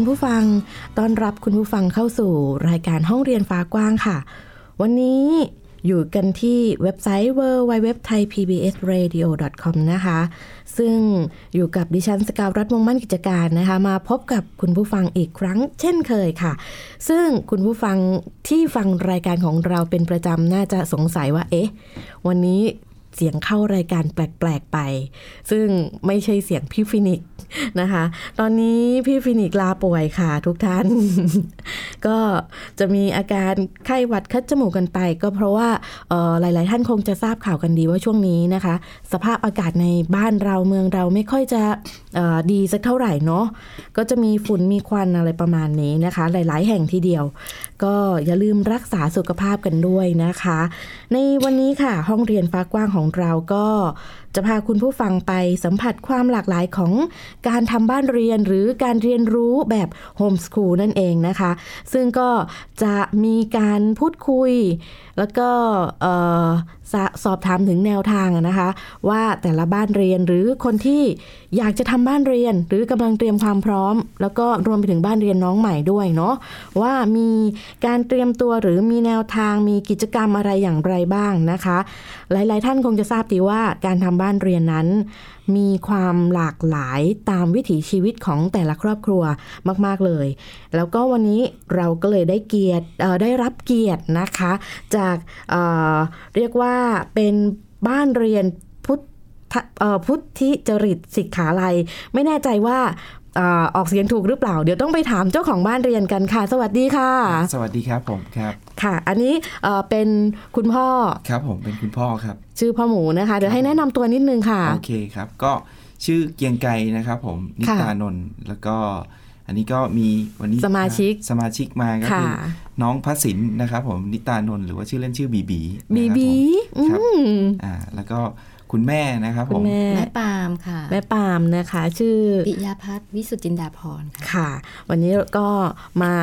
คุณผู้ฟัง ต้อนรับคุณผู้ฟังเข้าสู่รายการห้องเรียนฟ้ากว้างค่ะ วันนี้อยู่กันที่เว็บไซต์ www.thaipbsradio.com นะคะ ซึ่งอยู่กับดิฉันสกาวรัฐมงมั่นกิจการนะคะ มาพบกับคุณผู้ฟังอีกครั้งเช่นเคยค่ะ ซึ่งคุณผู้ฟังที่ฟังรายการของเราเป็นประจำน่าจะสงสัยว่า เอ๊ะ วันนี้ เสียงเข้ารายการแปลกๆไป ซึ่งไม่ใช่เสียงพี่ฟินิกนะคะ ตอนนี้พี่ฟินิกลาป่วยค่ะทุกท่าน ก็จะมีอาการไข้หวัดคัดจมูกกันไป ก็เพราะว่าหลาย ๆ ท่านคงจะทราบข่าวกันดีว่าช่วงนี้นะคะ สภาพอากาศในบ้านเราเมืองเราไม่ค่อยจะดีสักเท่าไหร่เนาะก็จะมีฝุ่นมีควันอะไรประมาณนี้นะคะ หลาย ๆ แห่งทีเดียว ก็อย่าลืมรักษาสุขภาพกันด้วยนะคะ ในวันนี้ค่ะห้องเรียนฟ้ากว้างของเราก็จะพาคุณผู้ฟังไปสัมผัสความหลากหลายของการทำบ้านเรียนหรือการเรียนรู้แบบโฮมสคูลนั่นเองนะคะ ซึ่งก็จะมีการพูดคุย แล้วก็สอบถามถึงแนวทางนะคะ ว่าแต่ละบ้านเรียนหรือคนที่อยากจะทำบ้านเรียน หรือกำลังเตรียมความพร้อม แล้วก็รวมไปถึงบ้านเรียนน้องใหม่ด้วยเนาะว่ามีการเตรียมตัวหรือมีแนวทางมีกิจกรรมอะไรอย่างไรบ้างนะคะ หลาย ๆ ท่านคงจะทราบดีว่าการทำบ้านานเรียนนั้น มีความหลากหลายตามวิถีชีวิตของแต่ละครอบครัวมาก ๆเลย แล้วก็วันนี้เราก็เลยได้เกียรติได้รับเกียรตินะคะ จากเเรียกว่าเป็นบ้านเรียนพุทธพุทธิจริตสิกขาลัย ไม่แน่ใจว่า ออกเสียงถูกหรือเปล่า เดี๋ยวต้องไปถามเจ้าของบ้านเรียนกันค่ะ สวัสดีค่ะ สวัสดีครับผมครับ ค่ะ อันนี้เป็นคุณพ่อ ครับผมเป็นคุณพ่อครับ ชื่อพ่อหมูนะคะ เดี๋ยวให้แนะนำตัวนิดนึงค่ะ โอเคครับ ก็ชื่อเกียงไกรนะครับผม นิตานนท์แล้วก็อันนี้ก็มีวันนี้สมาชิกสมาชิกมาก็คือน้องพัสินนะครับผมนิตานนท์หรือว่าชื่อเล่นชื่อบีบีบีบีครับอ่าแล้วก็ คุณแม่นะครับผมแม่แม่ปามค่ะ แม่ปามนะคะ ชื่อปิยาพัฒน์วิสุจินดาพรค่ะค่ะ วันนี้ก็มา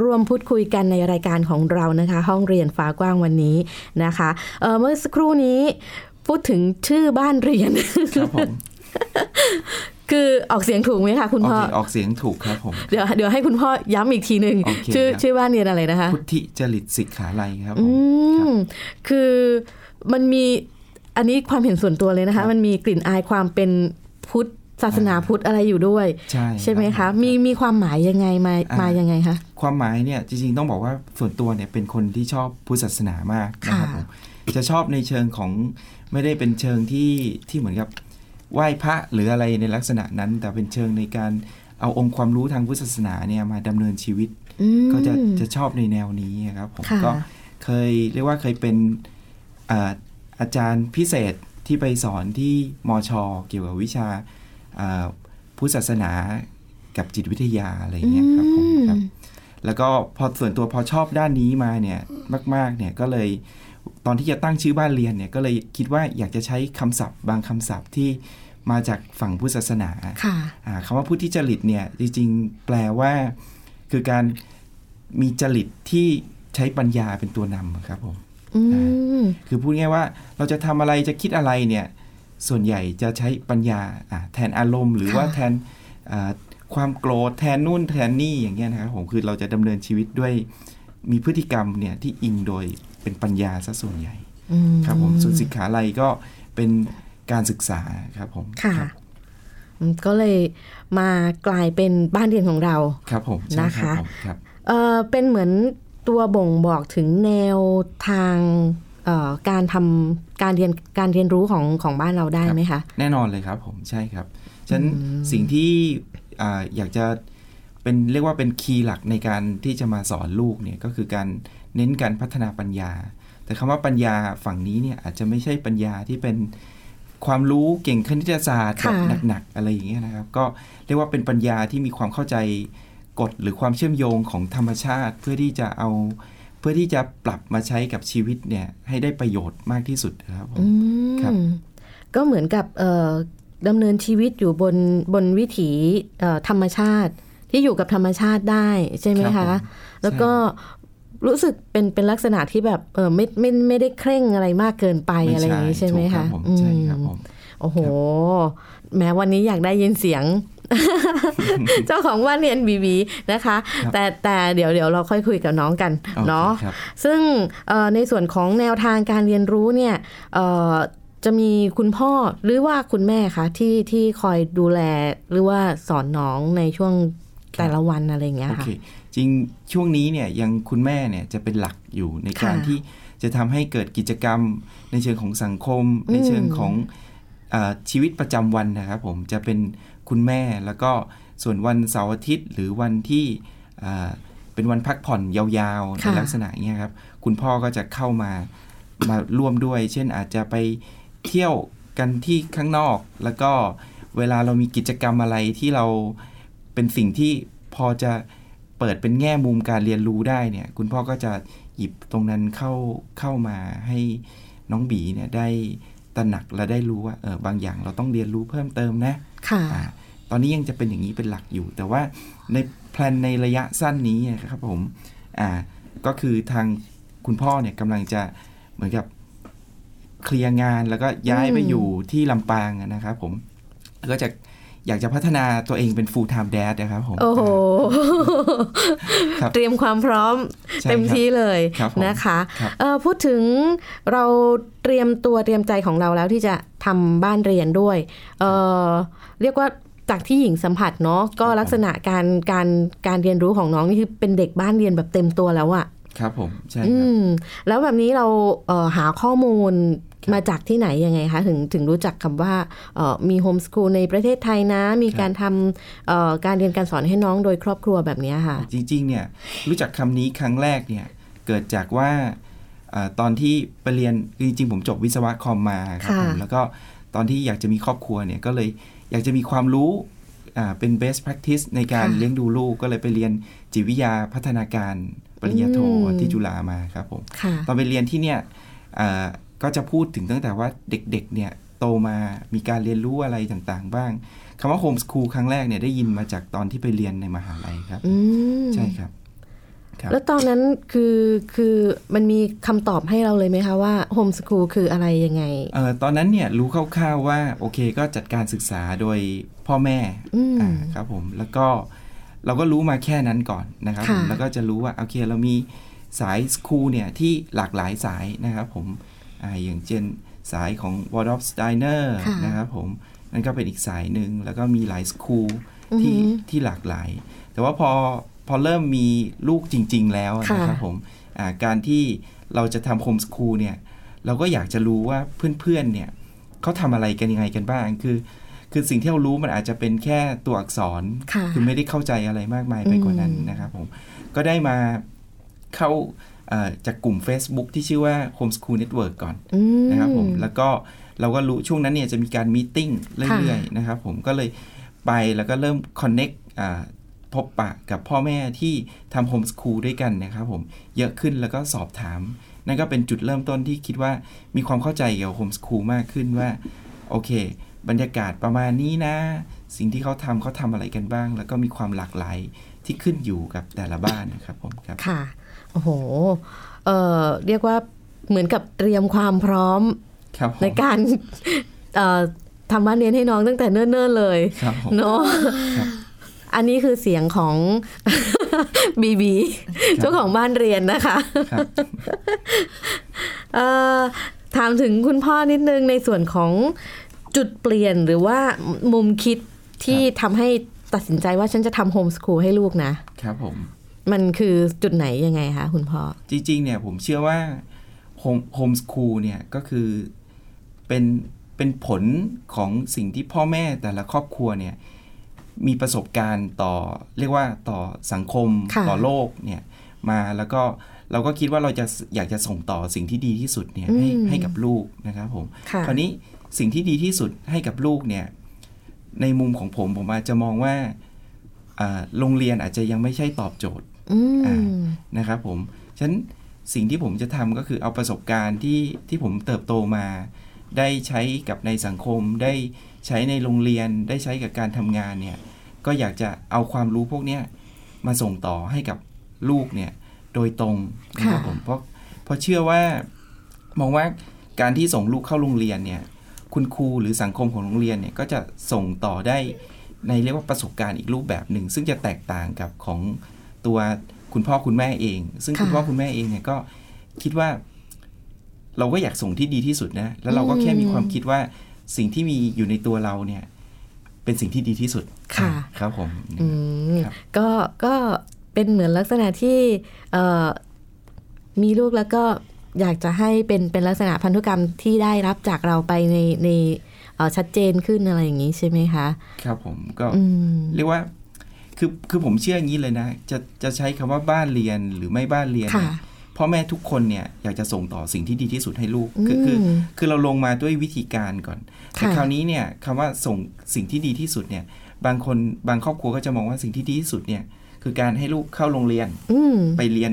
ร่วมพูดคุยกันในรายการของเรานะคะ ห้องเรียนฟ้ากว้างวันนี้นะคะเเมื่อสักครู่นี้พูดถึงชื่อบ้านเรียนครับผมคือออกเสียงถูกไหมคะคุณพ่อออกเสียงถูกครับผมเดี๋ยวเดี๋ยวให้คุณพ่อย้ำอีกทีหนึ่งชื่อชื่อบ้านเรียนอะไรนะคะ พุทธิจริตสิกขาลัยครับผมคือมันมี อันนี้ความเห็นส่วนตัวเลยนะคะ มันมีกลิ่นอายความเป็นพุทธศาสนาพุทธอะไรอยู่ด้วย ใช่ใช่ไหมคะมีมีความหมายยังไงมามายังไงคะความหมายเนี่ยจริงๆต้องบอกว่าส่วนตัวเนี่ยเป็นคนที่ชอบพุทธศาสนามากนะครับผมจะชอบในเชิงของไม่ได้เป็นเชิงที่ที่เหมือนกับไหว้พระหรืออะไรในลักษณะนั้น แต่เป็นเชิงในการเอาองค์ความรู้ทางพุทธศาสนาเนี่ยมาดำเนินชีวิต ก็จะจะชอบในแนวนี้ครับผมก็เคยเรียกว่าเคยเป็น อาจารย์พิเศษที่ไปสอนที่มอชอเกี่ยวกับวิชาพุทธศาสนากับจิตวิทยาอะไรเงี้ยครับผมครับ แล้วก็พอส่วนตัวพอชอบด้านนี้มาเนี่ยมาก ๆ เนี่ยก็เลยตอนที่จะตั้งชื่อบ้านเรียนเนี่ยก็เลยคิดว่าอยากจะใช้คำศัพท์ บางคำศัพท์ที่มาจากฝั่งพุทธศาสนาคำว่าพุทธิจริตเนี่ยจริงๆ แปลว่า คือการมีจริตที่ใช้ปัญญาเป็นตัวนำครับผม คือพูดง่ายว่าเราจะทำอะไรจะคิดอะไรเนี่ย ส่วนใหญ่จะใช้ปัญญาแทนอารมณ์ หรือว่าแทนความโกรธแทนนู่นแทนนี่อย่างเงี้ยนะครับผมคือเราจะดำเนินชีวิตด้วยมีพฤติกรรมเนี่ยที่อิงโดยเป็นปัญญาซะส่วนใหญ่ครับผมส่วนสิกขาลัยก็เป็นการศึกษาครับผมค่ะก็เลยมากลายเป็นบ้านเรียนของเราครับผมนะคะครับเออเป็นเหมือน ตัวบ่งบอกถึงแนวทางการทำการเรียนการเรียนรู้ของของบ้านเราได้ไหมคะ แน่นอนเลยครับผมใช่ครับฉะนั้นสิ่งที่อยากจะเป็นเรียกว่าเป็นคีย์หลักในการที่จะมาสอนลูกเนี่ยก็คือการเน้นการพัฒนาปัญญา แต่คำว่าปัญญาฝั่งนี้เนี่ยอาจจะไม่ใช่ปัญญาที่เป็นความรู้เก่งคณิตศาสตร์แบบหนักๆอะไรอย่างเงี้ยนะครับ ก็เรียกว่าเป็นปัญญาที่มีความเข้าใจ กฎหรือความเชื่อมโยงของธรรมชาติ เพื่อที่จะเอา เพื่อที่จะปรับมาใช้กับชีวิตเนี่ย ให้ได้ประโยชน์มากที่สุดครับผมอืมครับก็เหมือนกับเอ่อดำเนินชีวิตอยู่บนบนวิถีเอ่อธรรมชาติ ที่อยู่กับธรรมชาติได้ใช่ไหมครัคะบผมแล้วก็รู้สึกเป็นเป็นลักษณะที่แบบเออไม่ไม่ไม่ได้เคร่งอะไรมากเกินไปอะไรอย่างนี้ใช่ไหมถูกรัคะบผมใช่ครับอืมผมโอ้โห แม้วันนี้อยากได้ยินเสียง เจ้าของว่านเรียนบีบีนะคะ แต่แต่เดี๋ยวเดี๋ยวเราค่อยคุยกับน้องกันโอเคเนาะครับซึ่งเอ่อในส่วนของแนวทางการเรียนรู้เนี่ยเอ่อจะมีคุณพ่อหรือว่าคุณแม่คะที่ที่คอยดูแลหรือว่าสอนน้องในช่วงแต่ละวันอะไรอย่างเงี้ยโอค่ะเคจริงช่วงนี้เนี่ยยังคุณแม่เนี่ยจะเป็นหลักอยู่ในการค่ะที่จะทำให้เกิดกิจกรรม ในเชิงของสังคมอืมในเชิงของอาชีวิตประจำวันนะครับผมจะเป็น คุณแม่ แล้วก็ส่วนวันเสาร์อาทิตย์ หรือวันที่อ่าเป็นวันพักผ่อนยาวๆในค่ะลักษณะเนี้ยครับ คุณพ่อก็จะเข้ามามาร่วมด้วย เช่นอาจจะไปเที่ยวกันที่ข้างนอก แล้วก็เวลาเรามีกิจกรรมอะไรที่เราเป็นสิ่งที่พอจะเปิดเป็นแง่มุมการเรียนรู้ได้เนี่ย คุณพ่อก็จะหยิบตรงนั้นเข้าเข้ามาให้น้องบีเนี่ยได้ตระหนักและได้รู้ว่าเออบางอย่างเราต้องเรียนรู้เพิ่มเติมนะ ค่ะอ่า ตอนนี้ยังจะเป็นอย่างนี้เป็นหลักอยู่ แต่ว่าในแพลนในระยะสั้นนี้นะครับผมอ่าก็คือทางคุณพ่อเนี่ยกำลังจะเหมือนกับเคลียร์งานแล้วก็ย้ายไปอืมอยู่ที่ลำปางอะนะครับผมแล้วก็จะอยากจะพัฒนาตัวเองเป็น full time dad นะครับผมโอ้โหครับเตรียมความพร้อมใช่เต็มครับที่เลยครับผมนะคะครับเอ่อพูดถึงเราเตรียมตัวเตรียมใจของเราแล้วที่จะทำบ้านเรียนด้วยเอ่อเรียกว่า จากที่หญิงสัมผัสเนาะก็ลักษณะการการการเรียนรู้ของน้องนี่คือเป็นเด็กบ้านเรียนแบบเต็มตัวแล้วอะครับผมใช่อืครับมแล้วแบบนี้เราเอ่อหาข้อมูลครับมาจากที่ไหนยังไงคะ ถึงถึงรู้จักคำว่าเอ่อมีโฮมส o ูลในประเทศไทยนะ มีการทำเอ่อการเรียนการสอนให้น้องโดยครอบครัวแบบเนี้ยค่ะ จริงๆเนี่ยรู้จักคำนี้ครั้งแรกเนี่ยเกิดจากว่าอาตอนที่ไปเรียนคือจริงๆผมจบวิศวะคอมมาครับค่ะผมแล้วก็ตอนที่อยากจะมีครอบครัวเนี่ยก็เลย อยากจะมีความรู้อ่าเป็น best practice ในการเลี้ยงดูลูกก็เลยไปเรียนจิตวิทยาพัฒนาการปริญญาโทที่จุฬามาครับผมค่ะตอนไปเรียนที่เนี่ยอ่าก็จะพูดถึงตั้งแต่ว่าเด็กๆเนี่ยโตมามีการเรียนรู้อะไรต่างๆ บ้างคำว่าโฮมส o ูลครั้งแรกเนี่ยได้ยินมาจากตอนที่ไปเรียนในมหาลัยครับอืมใช่ครับครับ แล้วตอนนั้นคือคือมันมีคำตอบให้เราเลยไหมคะว่าโฮมส o ูลคืออะไรยังไงเอ่อตอนนั้นเนี่ยรู้คร่าวๆว่าโอเคก็จัดการศึกษาโดยพ่อแม่อืมอ่าครับผมแล้วก็เราก็รู้มาแค่นั้นก่อนนะครับผมค่ะแล้วก็จะรู้ว่าโอเคเรามีสายสคูลเนี่ยที่หลากหลายสายนะครับผมอ่าอย่างเช่นสายของ w a r d o f Steiner ค่ะนะครับผมนั่นก็เป็นอีกสายหนึ่งแล้วก็มีหลายสคูลที่อือหือที่หลากหลาย แต่ว่าพอ พอเริ่มมีลูกจริง ๆ แล้วค่ะนะครับผมอ่าการที่เราจะทำโฮมสคูลเนี่ยเราก็อยากจะรู้ว่าเพื่อนๆเนี่ยเขาทำอะไรกันยังไงกันบ้าง คือ คือสิ่งที่เรารู้มันอาจจะเป็นแค่ตัวอักษรค่ะอไม่ได้เข้าใจอะไรมากมายไปกว่านั้นอืมนะครับผมก็ได้มาเข้าเอ่อจากกลุ่ม Facebook ที่ชื่อว่า Homeschool Network ก่อนอืนะครับผมแล้วก็เราก็รู้ช่วงนั้นเนี่ยจะมีการมีติ้งเรื่อยค่ะๆนะครับผมก็เลยไปแล้วก็เริ่ม Connect อ่า พบปะกับพ่อแม่ที่ทำโฮมส o ูลด้วยกันนะครับผมเยอะขึ้นแล้วก็สอบถาม นั่นก็เป็นจุดเริ่มต้นที่คิดว่ามีความเข้าใจเกี่ยวกับโฮมส o ูลมากขึ้นว่า โอเค บรรยากาศประมาณนี้นะ สิ่งที่เขาทำเขาทำอะไรกันบ้าง แล้วก็มีความหลากหลายที่ขึ้นอยู่กับแต่ละบ้านนะครับผมครับค่ะโอ้โหเอ่อเรียกว่าเหมือนกับเตรียมความพร้อมครับผมในการเอ่อทำบ้านเรียนให้น้องตั้งแต่เนิ่นๆเลยครับผมเนาะครับ อันนี้คือเสียงของบีบีเจ้าของบ้านเรียนนะคะครับเอ่อถามถึงคุณพ่อนิดนึงในส่วนของจุดเปลี่ยนหรือว่ามุมคิดที่ทำให้ตัดสินใจว่าฉันจะทำโฮมส o ูลให้ลูกนะ ครับผม มันคือจุดไหนยังไงคะคุณพ่อ จริง ๆ เนี่ยผมเชื่อว่าhome homeschool เนี่ยก็คือเป็นเป็นผลของสิ่งที่พ่อแม่แต่ละครอบครัวเนี่ย มีประสบการณ์ต่อเรียกว่าต่อสังคมค่ะต่อโลกเนี่ยมาแล้วก็เราก็คิดว่าเราจะอยากจะส่งต่อสิ่งที่ดีที่สุดเนี่ยให้อืมให้กับลูกนะครับผมค่ะคราวนี้สิ่งที่ดีที่สุดให้กับลูกเนี่ยในมุมของผมผมอาจจะมองว่าอ่าโรงเรียนอาจจะยังไม่ใช่ตอบโจทย์อืมอ่านะครับผมฉะนั้นสิ่งที่ผมจะทำก็คือเอาประสบการณ์ที่ที่ผมเติบโตมา ได้ใช้กับในสังคม ได้ใช้ในโรงเรียน ได้ใช้กับการทำงานเนี่ย ก็อยากจะเอาความรู้พวกเนี้ยมาส่งต่อให้กับลูกเนี่ยโดยตรงนะครับค่ะผมเพราะเพราะเชื่อว่ามองว่าการที่ส่งลูกเข้าโรงเรียนเนี่ยคุณครูหรือสังคมของโรงเรียนเนี่ยก็จะส่งต่อได้ในเรียกว่าประสบการณ์อีกรูปแบบหนึ่ง ซึ่งจะแตกต่างกับของตัวคุณพ่อคุณแม่เอง ซึ่งค่ะคุณพ่อคุณแม่เองเนี่ยก็คิดว่า เราก็อยากส่งที่ดีที่สุดนะ แล้วเราก็แค่มีความคิดว่าสิ่งที่มีอยู่ในตัวเราเนี่ย เป็นสิ่งที่ดีที่สุดค่ะครับผมอืมครับก็ก็เป็นเหมือนลักษณะที่เอ่อมีลูกแล้วก็อยากจะให้เป็นเป็นลักษณะพันธุกรรมที่ได้รับจากเราไปในในเอ่อชัดเจนขึ้นอะไรอย่างนี้ใช่ไหมคะ ครับผมก็อืมเรียกว่าคือคือผมเชื่ออย่างนี้เลยนะ จะจะใช้คำว่าบ้านเรียนหรือไม่บ้านเรียนค่ะเนี่ย พ่อแม่ทุกคนเนี่ยอยากจะส่งต่อสิ่งที่ดีที่สุดให้ลูกคือคืออืมคือเราลงมาด้วยวิธีการก่อน แต่ค่ะคราวนี้เนี่ยคำว่าส่งสิ่งที่ดีที่สุดเนี่ยบางคนบางครอบครัวก็จะมองว่าสิ่งที่ดีที่สุดเนี่ยคือการให้ลูกเข้าโรงเรียนอืมไปเรียน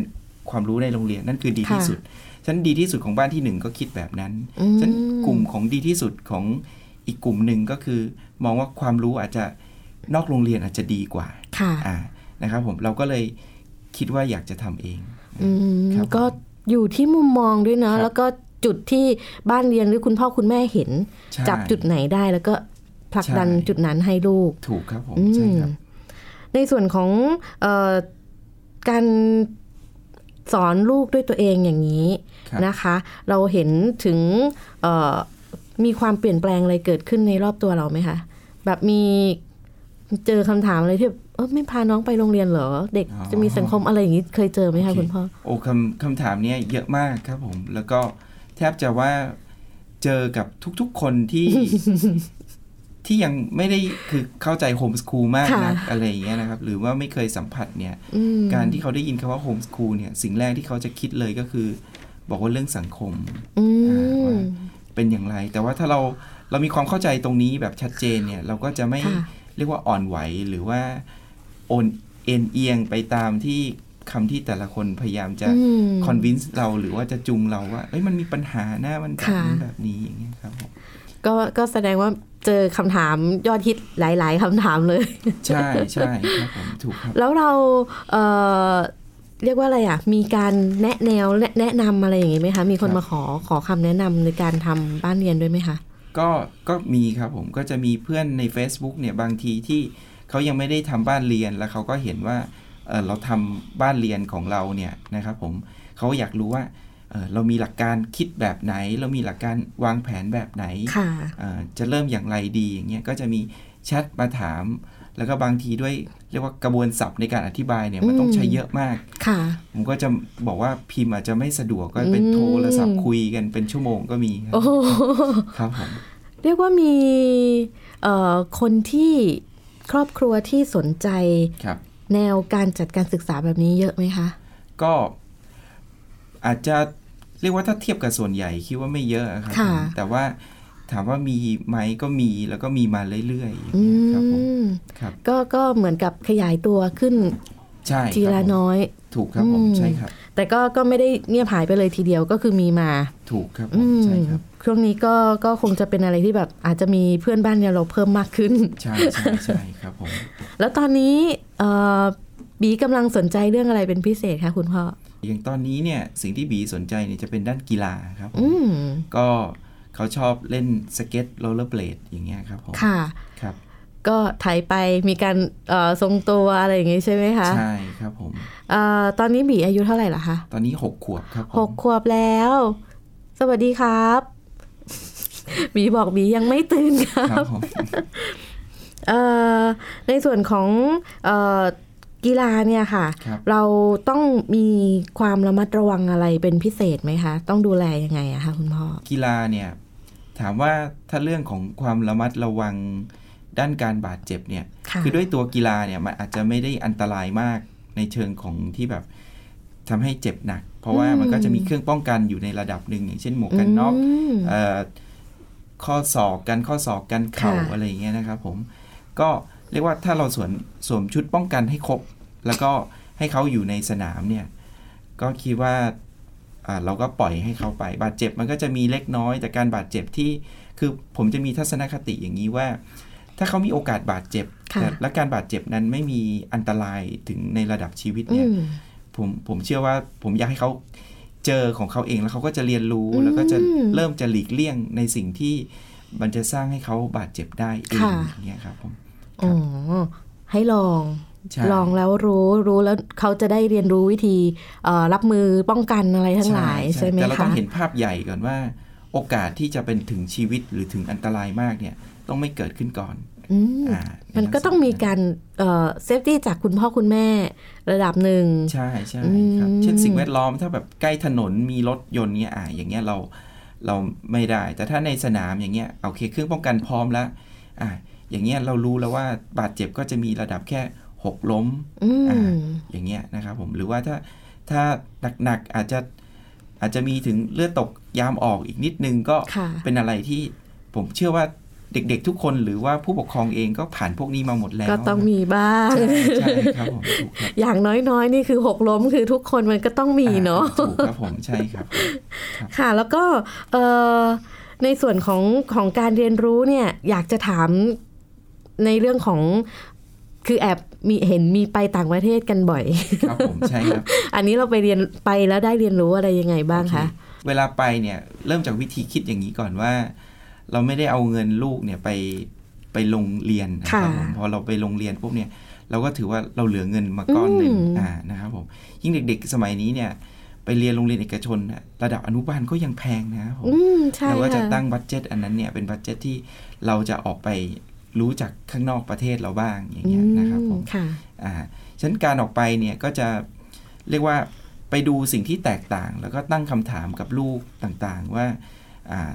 ความรู้ในโรงเรียนนั่นคือดีที่ค่ะสุดฉะนันดีที่สุดของบ้านที่หนึ่งก็คิดแบบนั้นอืมฉะนันกลุ่มของดีที่สุดของอีกกลุ่มหนึ่งก็คือ มองว่าความรู้อาจจะนอกโรงเรียนอาจจะดีกว่าค่ะอ่านะครับผมเราก็เลยคิดว่าอยากจะทำเองอืมครับ ก็อยู่ที่มุมมองด้วยเนาะครับแล้วก็จุดที่บ้านเรียนหรือคุณพ่อคุณแม่เห็นใช่จับจุดไหนได้แล้วก็ผลักดันใช่จุดนั้นให้ลูก ถูกครับผมอืมใช่ครับในส่วนของเออการสอนลูกด้วยตัวเองอย่างนี้ครับนะคะ เราเห็นถึงเอ่อมีความเปลี่ยนแปลงอะไรเกิดขึ้นในรอบตัวเราไหมคะ แบบมีเจอคำถามอะไรที่แบบเออไม่พาน้องไปโรงเรียนเหรอ เด็กอ๋อจะมีสังคมอะไรอย่างนี้เคยเจอไหมคะโอเคคุณพ่อโอ้คำคำถามเนี้ยเยอะมากครับผม แล้วก็แทบจะว่าเจอกับทุกๆคนที่ ที่ยังไม่ได้คือเข้าใจโฮมสคูลมากค่ะนะอะไรอย่างเงี้ยนะครับ หรือว่าไม่เคยสัมผัสเนี่ยอืมการที่เขาได้ยินคำว่าโฮมสคูลเนี่ยสิ่งแรกที่เขาจะคิดเลยก็คือ บอกว่าเรื่องสังคมอือ่ามว่าเป็นอย่างไร แต่ว่าถ้าเราเรามีความเข้าใจตรงนี้แบบชัดเจนเนี่ย เราก็จะไม่ค่ะเรียกว่าอ่อนไหวหรือว่า โอนเอ็นเอียงไปตามที่คำที่แต่ละคนพยายามจะอืมคอนวินส์เราหรือว่าจะจูงเราว่าเอ้ยมันมีปัญหาหน้ามันแบบนี้ค่ะแบบนี้อย่างเงี้ยครับผมก็ก็แสดงว่าเจอคำถามยอดฮิตหลาย ๆคำถามเลย ใช่ใช่ครับผมถูกครับ แล้วเราเอ่อเรียกว่าอะไรอะ มีการแนะแนวแนะแนะนำอะไรอย่างงี้ไหมคะ มีคนครับมาขอขอคำแนะนำในการทำบ้านเรียนด้วยไหมคะ ก็ก็มีครับผมก็จะมีเพื่อนใน Facebook เนี่ยบางทีที่ เขายังไม่ได้ทำบ้านเรียนแล้วเขาก็เห็นว่าเอ่อเราทำบ้านเรียนของเราเนี่ยนะครับผมเขาอยากรู้ว่าเอ่อเรามีหลักการคิดแบบไหน เรามีหลักการวางแผนแบบไหนค่ะเอ่อจะเริ่มอย่างไรดีอย่างเงี้ยก็จะมีแชทมาถาม แล้วก็บางทีด้วยเรียกว่ากระบวนศัพท์ในการอธิบายเนี่ยมันต้องใช้เยอะมากค่ะผมก็จะบอกว่าพิมพ์อาจจะไม่สะดวกก็เป็นอืมโทรศัพท์คุยกันเป็นชั่วโมงก็มีครับโอ้โหครับผมเรียกว่ามีเอ่อคนที่ ครอบครัวที่สนใจครับแนวการจัดการศึกษาแบบนี้เยอะไหมคะ ก็อาจจะเรียกว่าถ้าเทียบกับส่วนใหญ่คิดว่าไม่เยอะครับค่ะผมแต่ว่าถามว่ามีไหมก็มีแล้วก็มีมาเรื่อยๆอย่างอืเงี้ยครับผมมครับก็ก็เหมือนกับขยายตัวขึ้น ใช่ทีครับละผมน้อย ถูกครับผมอืมใช่ครับ แต่ก็ก็ไม่ได้เงียบหายไปเลยทีเดียวก็คือมีมา ถูกครับผอืมมใช่ครับช่วงนี้ก็ก็คงจะเป็นอะไรที่แบบอาจจะมีเพื่อนบ้านเนี่ยเราเพิ่มมากขึ้น ใช่ใช่ใช่ครับผมแล้วตอนนี้เอ่อบีกำลังสนใจเรื่องอะไรเป็นพิเศษคะคุณพ่ออย่างตอนนี้เนี่ยสิ่งที่บีสนใจเนี่ยจะเป็นด้านกีฬาครับผมอืมก็เขาชอบเล่นสเก็ตโรลเลอร์เบลดอย่างเงี้ยครับผมค่ะครับ ก็ถ่ายไปมีการเอ่อทรงตัวอะไรอย่างงี้ใช่ไหมคะ ใช่ครับผมเอ่อตอนนี้บีอายุเท่าไหร่ละคะ ตอนนี้หกขวบครับผมหกขวบแล้ว สวัสดีครับบีบอกบียังไม่ตื่นครัครับบผมเอ่อในส่วนของเอ่อกีฬาเนี่ยค่ะครับเราต้องมีความระมัดระวังอะไรเป็นพิเศษไหมคะ ต้องดูแลยังไงอะคะคุณพ่อ กีฬาเนี่ย ถามว่าถ้าเรื่องของความระมัดระวัง ด้านการบาดเจ็บเนี่ยค่ะอด้วยตัวกีฬาเนี่ยมันอาจจะไม่ได้อันตรายมากในเชิงของที่แบบทำให้เจ็บหนัก เพราะว่าอืมมันก็จะมีเครื่องป้องกันอยู่ในระดับหนึ่งอย่างเช่นหมวกกันน็อกมเอ่อข้อศอกกันข้อศอกกันเข่าค่ะอะไรอย่างเงี้ยนะครับผมก็เรียกว่าถ้าเราสวมสวมชุดป้องกันให้ครบ แล้วก็ให้เขาอยู่ในสนามเนี่ยก็คิดว่าอ่าเราก็ปล่อยให้เขาไป บาดเจ็บมันก็จะมีเล็กน้อยแต่การบาดเจ็บที่คือผมจะมีทัศนคติอย่างนี้ว่า ถ้าเขามีโอกาสบาดเจ็บค่ะแต่และการบาดเจ็บนั้นไม่มีอันตรายถึงในระดับชีวิตอืเนี่ยมผมผมเชื่อว่าผมอยากให้เขาเจอของเขาเองแล้วเขาก็จะเรียนรู้อืมแล้วก็จะเริ่มจะหลีกเลี่ยงในสิ่งที่มันจะสร้างให้เขาบาดเจ็บได้เองค่ะอย่างเงี้ยครับผมอ๋อให้ลองใช่ลองแล้วรู้รู้แล้วเขาจะได้เรียนรู้วิธีเอ่อรับมือป้องกันอะไรทั้งหลายใช่ไหมแต่เราต้อคะงเห็นภาพใหญ่ก่อนว่า โอกาสที่จะเป็นถึงชีวิตหรือถึงอันตรายมากเนี่ย ต้องไม่เกิดขึ้นก่อนอืมอ่ามันก็ต้องมีการเซฟตี้จากคุณพ่อคุณแม่ระดับหนึ่งใช่ใช่อืมครับเช่นสิ่งแวดล้อมถ้าแบบใกล้ถนนมีรถยนต์เนี่ยอ่าอย่างเงี้ยเราเราไม่ได้ แต่ถ้าในสนามอย่างเงี้ยโอเคเครื่องป้องกันพร้อมแล้วอ่าอย่างเงี้ยเรารู้แล้วว่าบาดเจ็บก็จะมีระดับแค่หกล้มอืมอ่าอย่างเงี้ยนะครับผมหรือว่าถ้าถ้าหนักๆอาจจะอาจจะมีถึงเลือดตกยามออกอีกนิดนึงก็ค่ะเป็นอะไรที่ผมเชื่อว่า เด็กๆทุกคนหรือว่าผู้ปกครองเองก็ผ่านพวกนี้มาหมดแล้ว ก็ต้องมีบ้างใช่ใช่ครับผมถูกครับอย่างน้อยๆ นี่คือหกล้มคือทุกคนมันก็ต้องมีเนาะอ่ถูกครับผมใช่ครับ ค่ะแล้วก็เอ่อในส่วนของของการเรียนรู้เนี่ยอยากจะถามในเรื่องของคือแอบมีเห็นมีไปต่างประเทศกันบ่อย ครับผมใช่ครับ อันนี้เราไปเรียนไปแล้วได้เรียนรู้อะไรยังไงบ้างคะโอเคเวลาไปเนี่ยเริ่มจากวิธีคิดอย่างนี้ก่อนว่า เราไม่ได้เอาเงินลูกเนี่ยไปไปลงเรียนนะครับค่ะผมพอเราไปลงเรียนปุ๊บเนี่ย เราก็ถือว่าเราเหลือเงินมาก้อนหนึ่งอืมอ่านะครับผมยิ่งเด็ก ๆ สมัยนี้เนี่ย ไปเรียนโรงเรียนเอกชนน่ะระดับอนุบาลก็ยังแพงนะครับผมอืมใช่เราก็จะค่ะตั้ง budget อันนั้นเนี่ยเป็น budget ที่เราจะออกไปรู้จากข้างนอกประเทศเราบ้างอย่างเงี้ยนะครับผมอืมค่ะอ่าฉะนั้นการออกไปเนี่ยก็จะเรียกว่าไปดูสิ่งที่แตกต่าง แล้วก็ตั้งคำถามกับลูกต่างๆว่าอ่า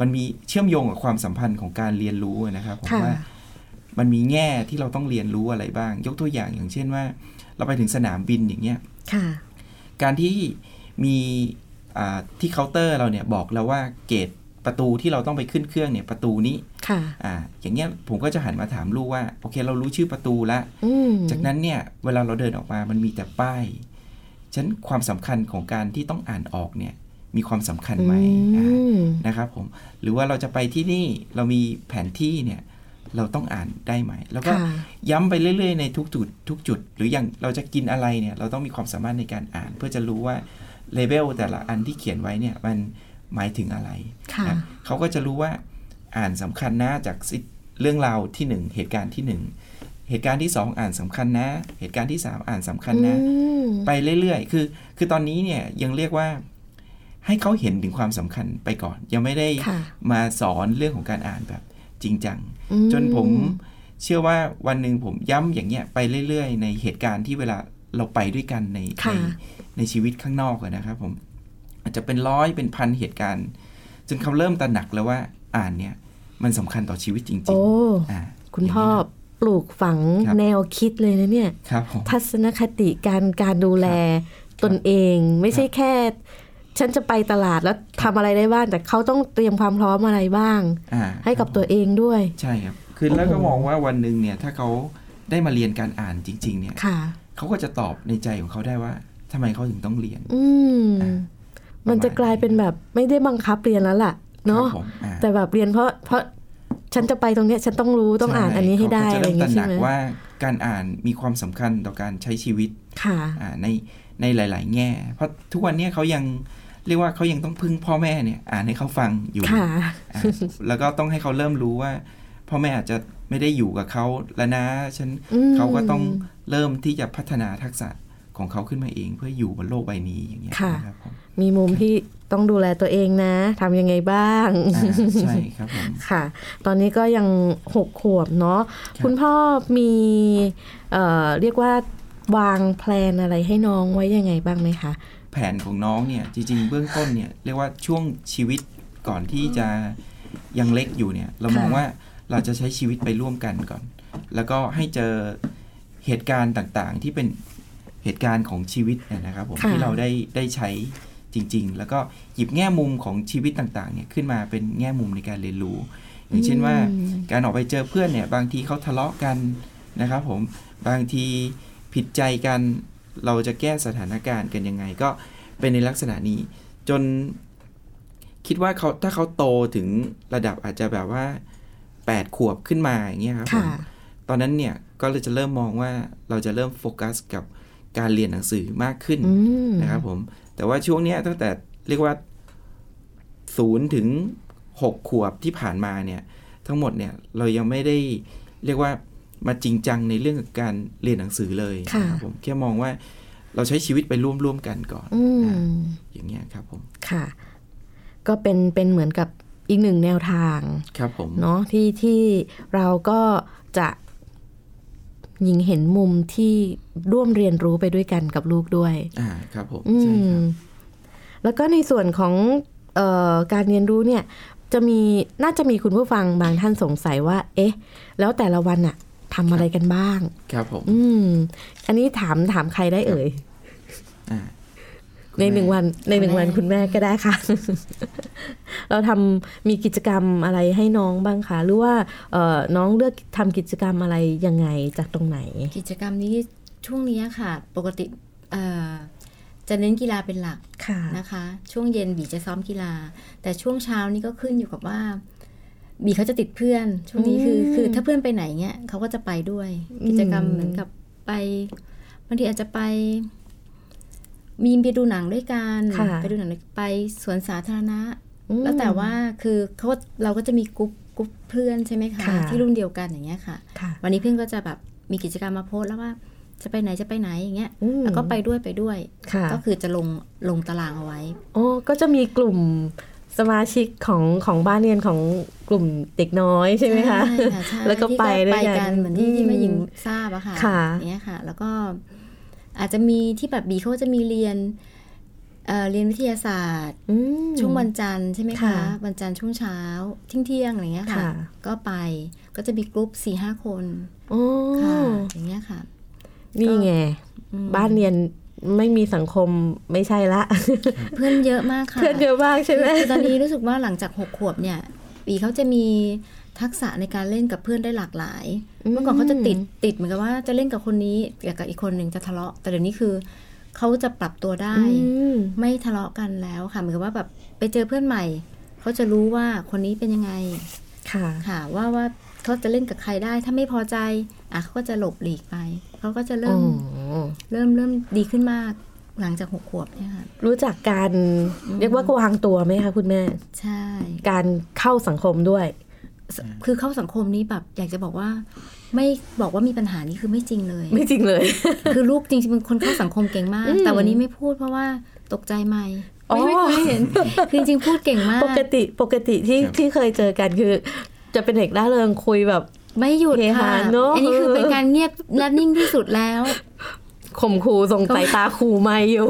มันมีเชื่อมโยงกับความสัมพันธ์ของการเรียนรู้นะครับผมค่ะว่ามันมีแง่ที่เราต้องเรียนรู้อะไรบ้าง ยกตัวอย่างอย่างเช่นว่า เราไปถึงสนามบินอย่างเงี้ยค่ะการที่มีอ่าที่เคาน์เตอร์เราเนี่ยบอกแล้วว่าเกตประตูที่เราต้องไปขึ้นเครื่องเนี่ยประตูนี้ค่ะอ่าอย่างเงี้ยผมก็จะหันมาถามลูกว่า โอเค เรารู้ชื่อประตูละอืมจากนั้นเนี่ยเวลาเราเดินออกมามันมีแต่ป้ายฉะนันความสำคัญของการที่ต้องอ่านออกเนี่ย มีความสำคัญไหมอ่าอืมนะครับผมหรือว่าเราจะไปที่นี่เรามีแผนที่เนี่ยเราต้องอ่านได้ไหม แล้วก็ค่ะย้ำไปเรื่อย ๆ ในทุกจุดทุกจุด หรืออย่างเราจะกินอะไรเนี่ยเราต้องมีความสามารถในการอ่าน เพื่อจะรู้ว่าเลเวลแต่ละอันที่เขียนไว้เนี่ยมันหมายถึงอะไรค่ะนะเขาก็จะรู้ว่าอ่านสำคัญนะจากสิเรื่องราวที่หนึ่งเหตุการณ์ที่หนึ่งเหตุการณ์ที่สองอ่านสำคัญนะ เหตุการณ์ที่สามอ่านสำคัญนะอืมไปเรื่อยๆ คือ คือตอนนี้เนี่ยยังเรียกว่า ให้เขาเห็นถึงความสำคัญไปก่อน ยังไม่ได้ค่ะมาสอนเรื่องของการอ่านแบบจริงจังอืมจนผมเชื่อว่าวันหนึ่งผมย้ำอย่างเงี้ยไปเรื่อย ๆ ในเหตุการณ์ที่เวลาเราไปด้วยกันในค่ะในในชีวิตข้างนอกอะนะครับผมอาจจะเป็นร้อยเป็นพันเหตุการณ์ จนเขาเริ่มตระหนักแล้วว่าอ่านเนี่ยมันสำคัญต่อชีวิตจริงโอ้ๆอ่าคุณพ่อปลูกฝังครับแนวคิดเลยนะเนี่ยครับผมทัศนคติการการดูแลตนเองไม่ใช่แค่ ฉันจะไปตลาดแล้วทำอะไรได้บ้างแต่เขาต้องเตรียมความพร้อมอะไรบ้างอ่าให้กับตัวเองด้วย ใช่ครับ คือแล้วก็โอ้โหมองว่าวันหนึ่งเนี่ยถ้าเขาได้มาเรียนการอ่านจริง ๆ เนี่ยค่ะเขาก็จะตอบในใจของเขาได้ว่าทำไมเขาถึงต้องเรียน อืมอ่ามันจะกลายเป็นแบบไม่ได้บังคับเรียนแล้วล่ะ เนาะครับผมอ่าแต่แบบเรียนเพราะเพราะฉันจะไปตรงเนี้ยฉันต้องรู้ต้องอ่านอันนี้ให้ได้เขาอะไรจะอเริ่ย่ามงตงี้ระหใช่นักไหมว่าการอ่านมีความสำคัญต่อการใช้ชีวิตค่ะอ่าในในหลาย ๆ แง่ เพราะทุกวันเนี้เขายัง เรียกว่าเขายังต้องพึ่งพ่อแม่เนี่ย อ่านให้เขาฟังอยู่ค่ะอ่าแล้วก็ต้องให้เขาเริ่มรู้ว่า พ่อแม่อาจจะไม่ได้อยู่กับเขาแล้วนะฉันอืมเขาก็ต้องเริ่มที่จะพัฒนาทักษะของเขาขึ้นมาเองเพื่ออยู่บนโลกใบนี้อย่างเงี้ยค่ะนะครับผมมีมุมที่ต้องดูแลตัวเองนะทำยังไงบ้างอ่าใช่ครับผมค่ะ ตอนนี้ก็ยังหกขวบเนาะครับคุณพ่อมีเอ่อเรียกว่าวางแพลนอะไรให้น้องไว้ยังไงบ้างไหมคะ แผนของน้องเนี่ยจริง ๆ เบื้องต้นเนี่ยเรียกว่าช่วงชีวิตก่อนที่จะยังเล็กอยู่เนี่ยเรามองค่ะว่าเราจะใช้ชีวิตไปร่วมกันก่อน แล้วก็ให้เจอเหตุการณ์ต่างๆ ที่เป็นเหตุการณ์ของชีวิตเนยนะครับผมค่ะที่เราได้ได้ใช้จริง ๆ แล้วก็หยิบแง่มุมของชีวิตต่างๆเนี่ยขึ้นมาเป็นแง่มุมในการเรียนรู้ อย่างเช่นว่าอืมการออกไปเจอเพื่อนเนี่ยบางทีเขาทะเลาะกันนะครับผมบางทีผิดใจกัน เราจะแก้สถานการณ์กันยังไง ก็เป็นในลักษณะนี้ จนคิดว่าเขาถ้าเขาโตถึงระดับอาจจะแบบว่า 8 ขวบขึ้นมาอย่างเงี้ยครับผมค่ะตอนนั้นเนี่ยก็เลยจะเริ่มมองว่าเราจะเริ่มโฟกัสกับการเรียนหนังสือมากขึ้นอืมนะครับผม แต่ว่าช่วงเนี้ยตั้งแต่เรียกว่าศูนย์ถึงหกขวบที่ผ่านมาเนี่ย ทั้งหมดเนี่ยเรายังไม่ได้เรียกว่า มาจริงจังในเรื่องของการเรียนหนังสือเลยค่ะนะครับผมแค่มองว่าเราใช้ชีวิตไปร่วมๆกันก่อนอืมนะอย่างเงี้ยครับผมค่ะ ก็เป็นเป็นเหมือนกับอีกหนึ่งแนวทางครับผมเนาะที่ที่เราก็จะยิงเห็นมุมที่ร่วมเรียนรู้ไปด้วยกันกับลูกด้วยอ่าครับผมอืใช่คมรับแล้วก็ในส่วนของเออการเรียนรู้เนี่ยจะมีน่าจะมีคุณผู้ฟังบางท่านสงสัยว่า เอ๊ะ แล้วแต่ละวันอะ ทำอะไรกันบ้าง ครับผม อืม อันนี้ถามถามใครได้เอ่ยอ่าคุณในหนึ่งแม่วันในหนึ่งวันคุณแม่คุณแม่ก็ได้ค่ะ เราทำมีกิจกรรมอะไรให้น้องบ้างคะหรือว่าเอ่อน้องเลือกทำกิจกรรมอะไรยังไงจากตรงไหน กิจกรรมนี้ช่วงนี้ค่ะ ปกติเอ่อจะเน้นกีฬาเป็นหลักค่ะนะคะ ช่วงเย็นบีจะซ้อมกีฬา แต่ช่วงเช้านี่ก็ขึ้นอยู่กับว่า บีเขาจะติดเพื่อนช่วงนี้คืออืมคือถ้าเพื่อนไปไหนเนี่ยเขาก็จะไปด้วย กิจกรรมอืมเหมือนกับไปบางทีอาจจะไป มีไปดูหนังด้วยกันค่ะไปดูหนังด้วยไปสวนสาธารณะอืมแล้วแต่ว่าคือเขาเราก็จะมี group group เพื่อนใช่ไหมคะค่ะที่รุ่นเดียวกันอย่างเงี้ยค่ะค่ะ วันนี้เพื่อนก็จะแบบมีกิจกรรมมาโพสต์แล้วว่าจะไปไหนจะไปไหนอย่างเงี้ยอืมแล้วก็ไปด้วยไปด้วยค่ะก็คือจะลงลงตารางเอาไว้โอ้ก็จะมีกลุ่ม สมาชิกของของบ้านเรียนของกลุ่มเด็กน้อยใช่ไหมคะใช่ค่ะใช่แล้วก็ไปที่ด้วยกันกันเหมือนที่อืมที่แม่หญิงทราบอะค่ะค่ะอย่างเงี้ยค่ะ แล้วก็อาจจะมีที่แบบบีเขาจะมีเรียนเอ่อเรียนวิทยาศาสตร์อืมช่วงวันจันทร์ใช่ไหมค่ะคะวันจันทร์ช่วงเช้าเที่ยงเที่ยงๆอะไรเงี้ยค่ะค่ะ ก็ไปก็จะมีกลุ่มสี่ห้าคนโอ้ค่ะอย่างเงี้ยค่ะ นี่ไงอืมบ้านเรียน ไม่มีสังคมไม่ใช่ละ เพื่อนเยอะมากค่ะเพื่อนเยอะมากใช่ไหมคือตอนนี้รู้สึกว่าหลังจากหกขวบเนี่ยปีเขาจะมีทักษะในการเล่นกับเพื่อนได้หลากหลาย เมื่อก่อนเขาจะติดติดเหมือนกับว่าจะเล่นกับคนนี้กับอีกคนหนึ่งจะทะเลาะ แต่เดี๋ยวนี้คือเขาจะปรับตัวได้อืมไม่ทะเลาะกันแล้วค่ะเหมือนกับว่าแบบไปเจอเพื่อนใหม่เขาจะรู้ว่าคนนี้เป็นยังไงค่ะค่ะว่าว่าเขาจะเล่นกับใครได้ ถ้าไม่พอใจ อะเขาก็จะหลบหลีกไปเขาก็จะเริ่มอ๋อเริ่มเริ่มดีขึ้นมากหลังจากหกขวบเนี่ยค่ะรู้จักการเรียกว่าวางตัวไหมคะคุณแม่ ใช่ การเข้าสังคมด้วย คือเข้าสังคมนี้แบบอยากจะบอกว่า ไม่บอกว่ามีปัญหานี่คือไม่จริงเลย ไม่จริงเลย คือลูกจริงๆเป็นคนเข้าสังคมเก่งมากอืมแต่วันนี้ไม่พูดเพราะว่าตกใจไม่อ๋อไม่ไม่เคยเห็นคือจริงๆพูดเก่งมาก ปกติปกติที่ครับที่เคยเจอกันคือ จะเป็นเด็กร่าเริงคุยแบบ ไม่หยุดเฮฮาค่ะเนอะอันนี้คือเป็นการเงียบและนิ่งที่สุดแล้วข่มขู่ส่งสายตาขู่ไม่อยู่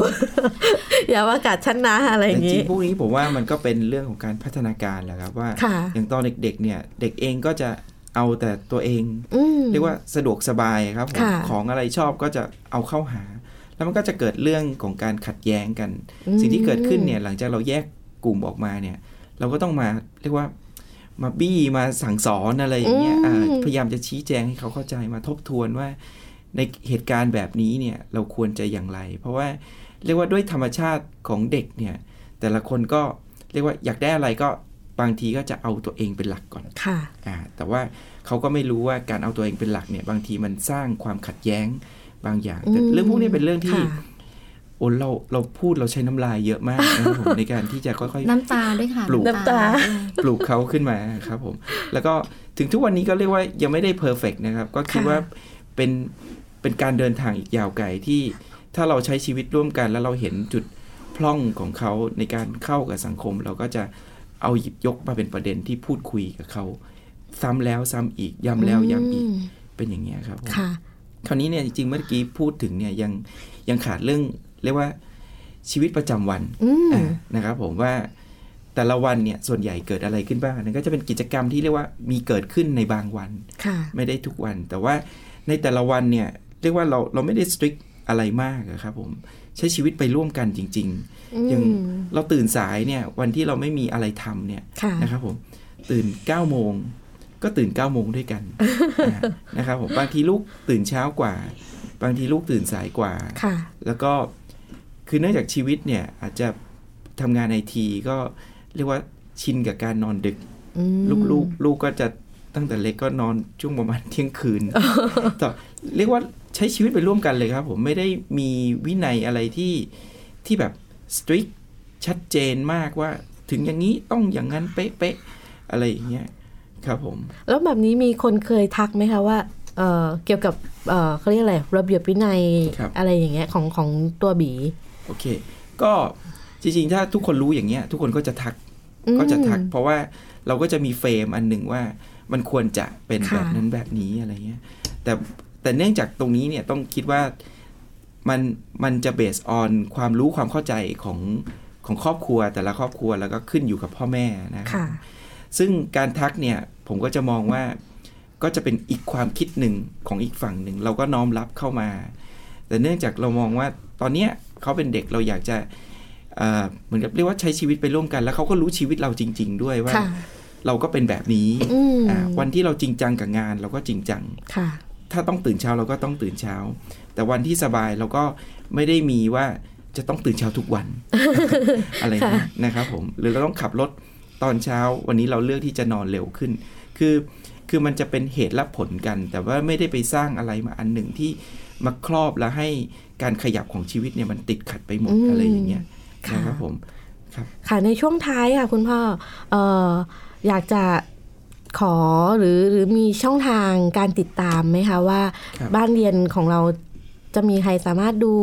อย่าว่ากัดฉันนะอะไรอแต่ย่างจรินี้งๆพวกนี้ผมว่ามันก็เป็นเรื่องของการพัฒนาการแหละครับว่าค่ะอย่างตอนเด็ก ๆ เนี่ย เด็กเองก็จะเอาแต่ตัวเองอืมเรียกว่าสะดวกสบายครับผมค่ะของอะไรชอบก็จะเอาเข้าหา แล้วมันก็จะเกิดเรื่องของการขัดแย้งกันอืมสิ่งที่เกิดขึ้นเนี่ยหลังจากเราแยกกลุ่มออกมาเนี่ย เราก็ต้องมาเรียกว่า มาบี้มาสั่งสอนอะไรอย่างเงี้ยอืมอ่าพยายามจะชี้แจงให้เขาเข้าใจมาทบทวนว่า ในเหตุการณ์แบบนี้เนี่ยเราควรจะอย่างไร เพราะว่าเรียกว่าด้วยธรรมชาติของเด็กเนี่ย แต่ละคนก็เรียกว่าอยากได้อะไรก็บางทีก็จะเอาตัวเองเป็นหลักก่อนค่ะอ่าแต่ว่าเขาก็ไม่รู้ว่าการเอาตัวเองเป็นหลักเนี่ย บางทีมันสร้างความขัดแย้งบางอย่างแต่อืมเรื่องพวกนี้เป็นเรื่องที่ค่ะ โอ้เราเราพูดเราใช้น้ำลายเยอะมากนะครับผมในการที่จะค่อยน้ำตาด้วยค่ะปลูกน้ำตาด้วยๆปลูกเขาขึ้นมาครับผม แล้วก็ถึงทุกวันนี้ก็เรียกว่ายังไม่ได้เพอร์เฟกนะครับ ก็คิดค่ะว่าเป็นเป็นการเดินทางอีกยาวไกลที่ถ้าเราใช้ชีวิตร่วมกัน แล้วเราเห็นจุดพร่องของเขาในการเข้ากับสังคม เราก็จะเอาหยิบยกมาเป็นประเด็นที่พูดคุยกับเขาซ้ำแล้วซ้ำอีกย้ำแล้วย้ำอีกมเป็นอย่างเงี้ยครับผมค่ะ คราวนี้เนี่ยจริงๆเมื่อกี้พูดถึงเนี่ยยังยังขาดเรื่อง เรียกว่าชีวิตประจำวันอืมอ่านะครับผมว่าแต่ละวันเนี่ยส่วนใหญ่เกิดอะไรขึ้นบ้างนั่นก็จะเป็นกิจกรรมที่เรียกว่ามีเกิดขึ้นในบางวันค่ะไม่ได้ทุกวัน แต่ว่าในแต่ละวันเนี่ยเรียกว่าเราเราไม่ได้สตริกอะไรมากอะครับผมใช้ชีวิตไปร่วมกันจริงๆอย่างเราตื่นสายเนี่ยวันที่เราไม่มีอะไรทำเนี่ยค่ะนะครับผมตื่น9ก้าโมงก็ตื่น9ก้าโมงด้วยกันอ่านะครับผมบางทีลูกตื่นเช้ากว่า บางทีลูกตื่นสายกว่าค่ะแล้วก็ คือเนื่องจากชีวิตเนี่ยอาจจะทำงานไอทีก็เรียกว่าชินกับการนอนดึกอืมลูกลูกลูกก็จะตั้งแต่เล็กก็นอนช่วงประมาณเที่ยงคืนแต่เรียกว่าใช้ชีวิตไปร่วมกันเลยครับ ผมไม่ได้มีวินัยอะไรที่ที่แบบสตริกชัดเจนมากว่าถึงอย่างนี้ต้องอย่างนั้นเป๊ะๆอะไรอย่างเงี้ยครับผม แล้วแบบนี้มีคนเคยทักไหมคะว่าเอ่อเกี่ยวกับเอ่อเขาเรียกอะไรระเบียบวินัยครับอะไรอย่างเงี้ยของของตัวบี โอเค ก็จริงๆ ถ้าทุกคนรู้อย่างเงี้ย ทุกคนก็จะทักอืมก็จะทัก เพราะว่าเราก็จะมีเฟรมอันหนึ่งว่ามันควรจะเป็นค่ะแบบนั้นแบบนี้อะไรเงี้ย แต่แต่เนื่องจากตรงนี้เนี่ยต้องคิดว่ามันมันจะเบสออนความรู้ความเข้าใจของของครอบครัวแต่ละครอบครัวแล้วก็ขึ้นอยู่กับพ่อแม่นะครับค่ะซึ่งการทักเนี่ยผมก็จะมองว่าก็จะเป็นอีกความคิดหนึ่งของอีกฝั่งหนึ่ง เราก็น้อมรับเข้ามา แต่เนื่องจากเรามองว่าตอนเนี้ย เขาเป็นเด็กเราอยากจะเอ่อเหมือนกับเรียกว่าใช้ชีวิตไปร่วมกัน แล้วเขาก็รู้ชีวิตเราจริง ๆ ด้วยว่าค่ะเราก็เป็นแบบนี้อืมอ่าวันที่เราจริงจังกับงานเราก็จริงจังค่ะถ้าต้องตื่นเช้าเราก็ต้องตื่นเช้า แต่วันที่สบายเราก็ไม่ได้มีว่าจะต้องตื่นเช้าทุกวันอะไรอย่างเงี้ยนะครับผมหรือเราต้องขับรถตอนเช้า วันนี้เราเลือกที่จะนอนเร็วขึ้น คือคือมันจะเป็นเหตุและผลกัน แต่ว่าไม่ได้ไปสร้างอะไรมาอันหนึ่งที่ มาครอบแล้วให้การขยับของชีวิตเนี่ยมันติดขัดไปหมดอืมอะไรอย่างเงี้ยค่ะนะครับผมค่ะในช่วงท้ายค่ะคุณพ่อเอ่ออยากจะขอหรือหรือมีช่องทางการติดตามไหมคะว่าครับบ้านเรียนของเราจะมีใครสามารถดู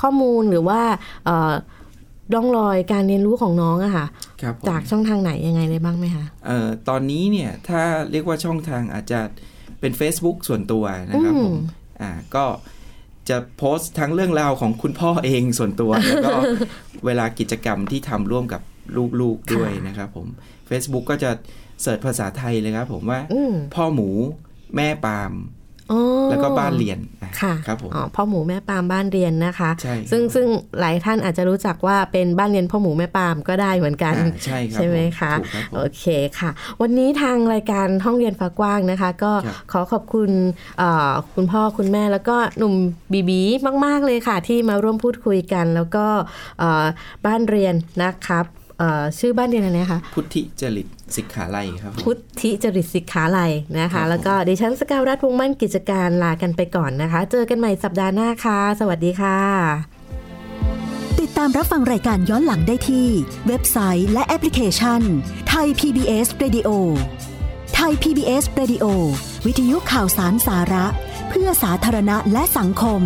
ข้อมูลหรือว่าเอ่อร่องรอยการเรียนรู้ของน้องอะค่ะครับผมจากช่องทางไหนยังไงได้บ้างไหมคะเอ่อตอนนี้เนี่ยถ้าเรียกว่าช่องทางอาจจะเป็น Facebook ส่วนตัวนะครับอืมผม อ่าก็จะโพสต์ทั้งเรื่องราวของคุณพ่อเองส่วนตัวแล้วก็เวลากิจกรรมที่ทำร่วมกับลูกๆด้วยนะครับผม Facebook ก็จะเสิร์ชภาษาไทยเลยครับผมว่าอืมพ่อหมูแม่ปาล์มอ๋อ แล้วก็บ้านเรียนอะค่ะครับผมอ๋อพ่อหมูแม่ปามบ้านเรียนนะคะใช่ครับซึ่งซึ่งหลายท่านอาจจะรู้จักว่าเป็นบ้านเรียนพ่อหมูแม่ปามก็ได้เหมือนกันอ่าใช่ครับใช่ไหมผคะถูกครับผมโอเคค่ะ วันนี้ทางรายการห้องเรียนฟ้ากว้างนะคะ ก็ครับขอขอบคุณเอ่อคุณพ่อคุณแม่แล้วก็หนุ่มบีบีมาก ๆ เลยค่ะ ที่มาร่วมพูดคุยกัน แล้วก็เอ่อบ้านเรียนนะครับเอ่อชื่อบ้านเรียนอะไรนะคะพุทธิจริต สิกขาลัยครับผมพุทธิจริตสิกขาลัยนะครัคะบผมแล้วก็ดิฉันสกาวรัฐวงศ์มั่นกิจการลากันไปก่อนนะคะ เจอกันใหม่สัปดาห์หน้าค่ะ สวัสดีค่ะ ติดตามรับฟังรายการย้อนหลังได้ที่ เว็บไซต์และแอปพลิเคชันไทย PBS Radio ไทย PBS Radio วิทยุข่าวสารสาระ เพื่อสาธารณะและสังคม